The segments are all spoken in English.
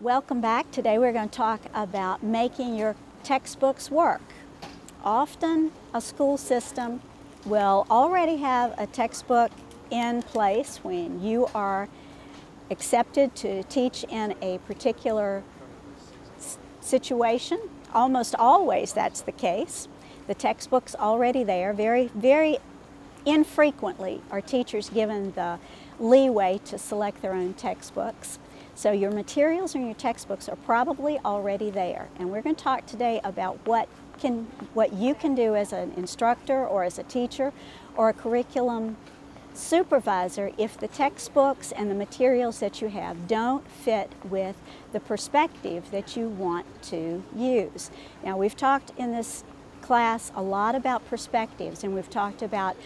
Welcome back. Today we're going to talk about making your textbooks work. Often a school system will already have a textbook in place when you are accepted to teach in a particular situation. Almost always that's the case. The textbook's already there. Very, very infrequently are teachers given the leeway to select their own textbooks. So your materials and your textbooks are probably already there. And we're going to talk today about what can what you can do as an instructor or as a teacher or a curriculum supervisor if the textbooks and the materials that you have don't fit with the perspective that you want to use. Now we've talked in this class a lot about perspectives and we've talked about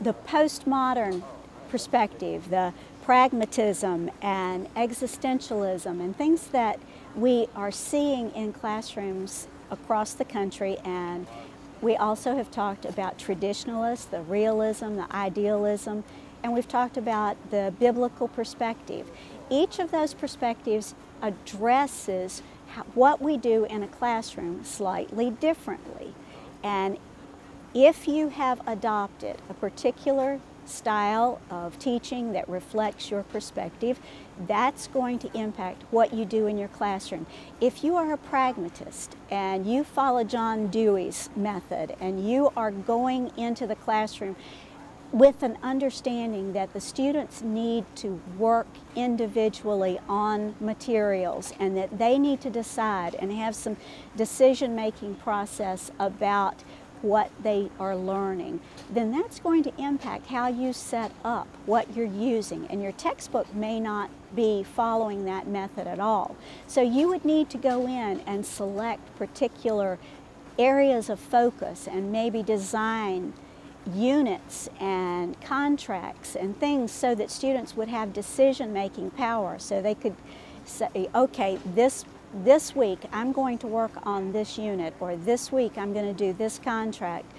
the postmodern perspective, the pragmatism and existentialism and things that we are seeing in classrooms across the country and we also have talked about traditionalists, the realism, the idealism, and we've talked about the biblical perspective. Each of those perspectives addresses what we do in a classroom slightly differently. And if you have adopted a particular style of teaching that reflects your perspective, that's going to impact what you do in your classroom. If you are a pragmatist and you follow John Dewey's method and you are going into the classroom with an understanding that the students need to work individually on materials and that they need to decide and have some decision making process about what they are learning, then that's going to impact how you set up what you're using. And your textbook may not be following that method at all. So you would need to go in and select particular areas of focus and maybe design units and contracts and things so that students would have decision making power so they could say okay this this week I'm going to work on this unit or this week I'm going to do this contract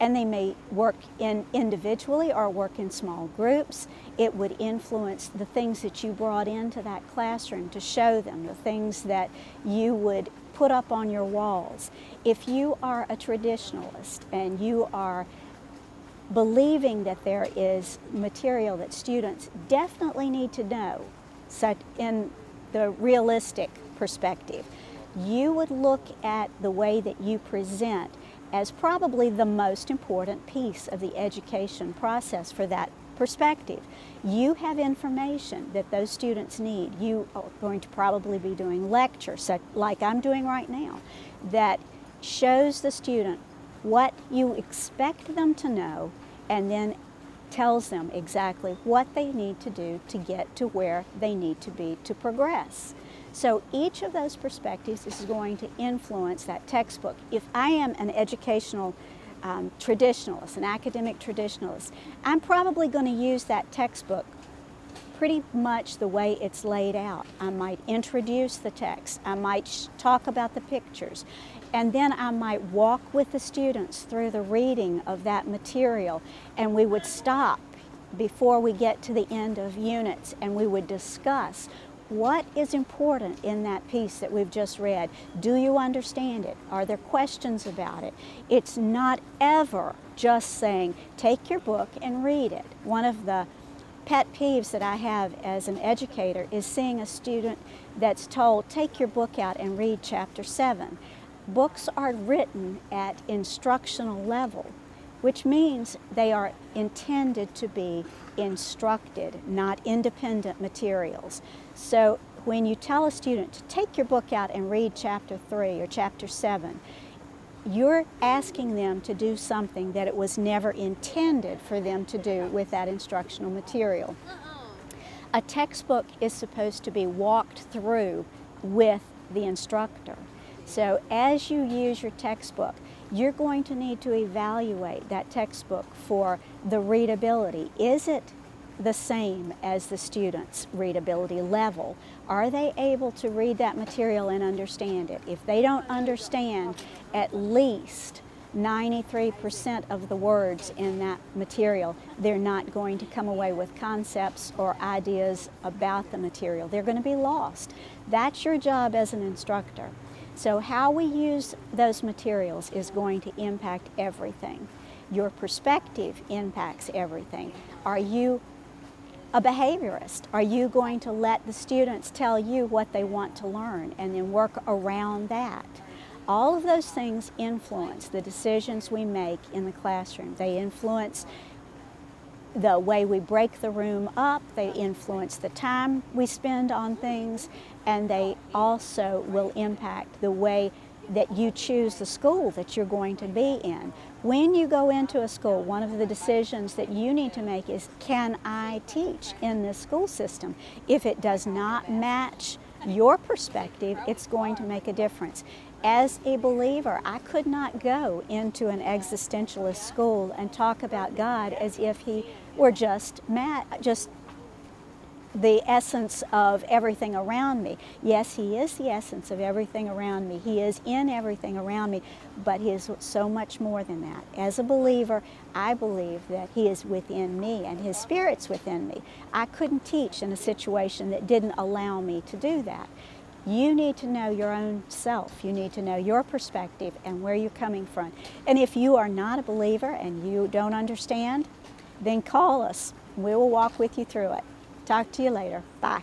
and they may work in individually or work in small groups. It would influence the things that you brought into that classroom to show them, the things that you would put up on your walls. If you are a traditionalist and you are believing that there is material that students definitely need to know, such in the realistic perspective. You would look at the way that you present as probably the most important piece of the education process for that perspective. You have information that those students need. You are going to probably be doing lectures, like I'm doing right now, that shows the student what you expect them to know and then tells them exactly what they need to do to get to where they need to be to progress. So each of those perspectives is going to influence that textbook. If I am an educational um, traditionalist, an academic traditionalist, I'm probably going to use that textbook pretty much the way it's laid out. I might introduce the text, I might talk about the pictures, and then I might walk with the students through the reading of that material, and we would stop before we get to the end of units and we would discuss what is important in that piece that we've just read? Do you understand it? Are there questions about it? It's not ever just saying, take your book and read it. One of the pet peeves that I have as an educator is seeing a student that's told, take your book out and read chapter 7. Books are written at instructional level, which means they are intended to be instructed, not independent materials. So when you tell a student to take your book out and read chapter 3 or chapter 7, you're asking them to do something that it was never intended for them to do with that instructional material. A textbook is supposed to be walked through with the instructor. So as you use your textbook, you're going to need to evaluate that textbook for the readability. Is it the same as the student's readability level? Are they able to read that material and understand it? If they don't understand at least 93% of the words in that material, they're not going to come away with concepts or ideas about the material. They're going to be lost. That's your job as an instructor. So, how we use those materials is going to impact everything. Your perspective impacts everything. Are you a behaviorist? Are you going to let the students tell you what they want to learn and then work around that? All of those things influence the decisions we make in the classroom. They influence the way we break the room up, they influence the time we spend on things, and they also will impact the way that you choose the school that you're going to be in. When you go into a school, one of the decisions that you need to make is can I teach in this school system? If it does not match your perspective, it's going to make a difference. As a believer, I could not go into an existentialist school and talk about God as if He were just mad, just the essence of everything around me. Yes, He is the essence of everything around me. He is in everything around me, but He is so much more than that. As a believer, I believe that He is within me and His Spirit's within me. I couldn't teach in a situation that didn't allow me to do that. You need to know your own self. You need to know your perspective and where you're coming from. And if you are not a believer and you don't understand, then call us. We will walk with you through it. Talk to you later. Bye.